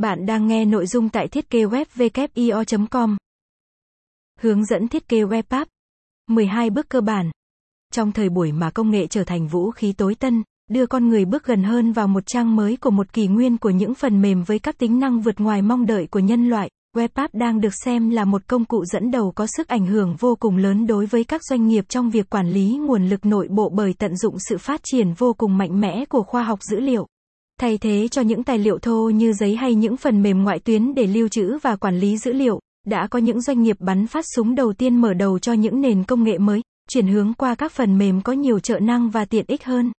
Bạn đang nghe nội dung tại thiết kế web com Hướng dẫn thiết kế web app. 12 bước cơ bản. Trong thời buổi mà công nghệ trở thành vũ khí tối tân, đưa con người bước gần hơn vào một trang mới của một kỷ nguyên của những phần mềm với các tính năng vượt ngoài mong đợi của nhân loại, web app đang được xem là một công cụ dẫn đầu có sức ảnh hưởng vô cùng lớn đối với các doanh nghiệp trong việc quản lý nguồn lực nội bộ bởi tận dụng sự phát triển vô cùng mạnh mẽ của khoa học dữ liệu. Thay thế cho những tài liệu thô như giấy hay những phần mềm ngoại tuyến để lưu trữ và quản lý dữ liệu, đã có những doanh nghiệp bắn phát súng đầu tiên mở đầu cho những nền công nghệ mới, chuyển hướng qua các phần mềm có nhiều trợ năng và tiện ích hơn.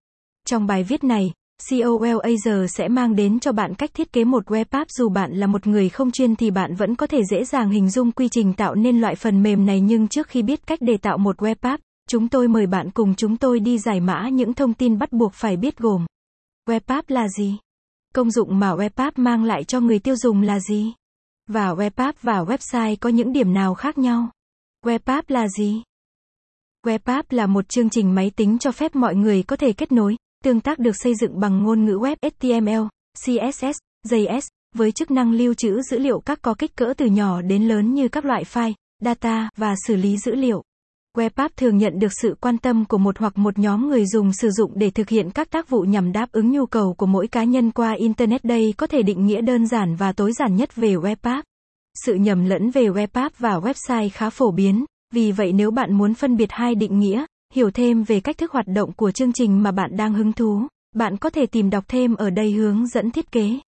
Trong bài viết này, COL Asia sẽ mang đến cho bạn cách thiết kế một web app dù bạn là một người không chuyên thì bạn vẫn có thể dễ dàng hình dung quy trình tạo nên loại phần mềm này nhưng trước khi biết cách để tạo một web app, chúng tôi mời bạn cùng chúng tôi đi giải mã những thông tin bắt buộc phải biết gồm Web app là gì? Công dụng mà web app mang lại cho người tiêu dùng là gì? Và web app và website có những điểm nào khác nhau? Web app là gì? Web app là một chương trình máy tính cho phép mọi người có thể kết nối, tương tác được xây dựng bằng ngôn ngữ web HTML, CSS, JS, với chức năng lưu trữ dữ liệu các có kích cỡ từ nhỏ đến lớn như các loại file, data và xử lý dữ liệu. Web app thường nhận được sự quan tâm của một hoặc một nhóm người dùng sử dụng để thực hiện các tác vụ nhằm đáp ứng nhu cầu của mỗi cá nhân qua Internet. Đây có thể định nghĩa đơn giản và tối giản nhất về web app. Sự nhầm lẫn về web app và website khá phổ biến, vì vậy nếu bạn muốn phân biệt hai định nghĩa, hiểu thêm về cách thức hoạt động của chương trình mà bạn đang hứng thú, bạn có thể tìm đọc thêm ở đây hướng dẫn thiết kế.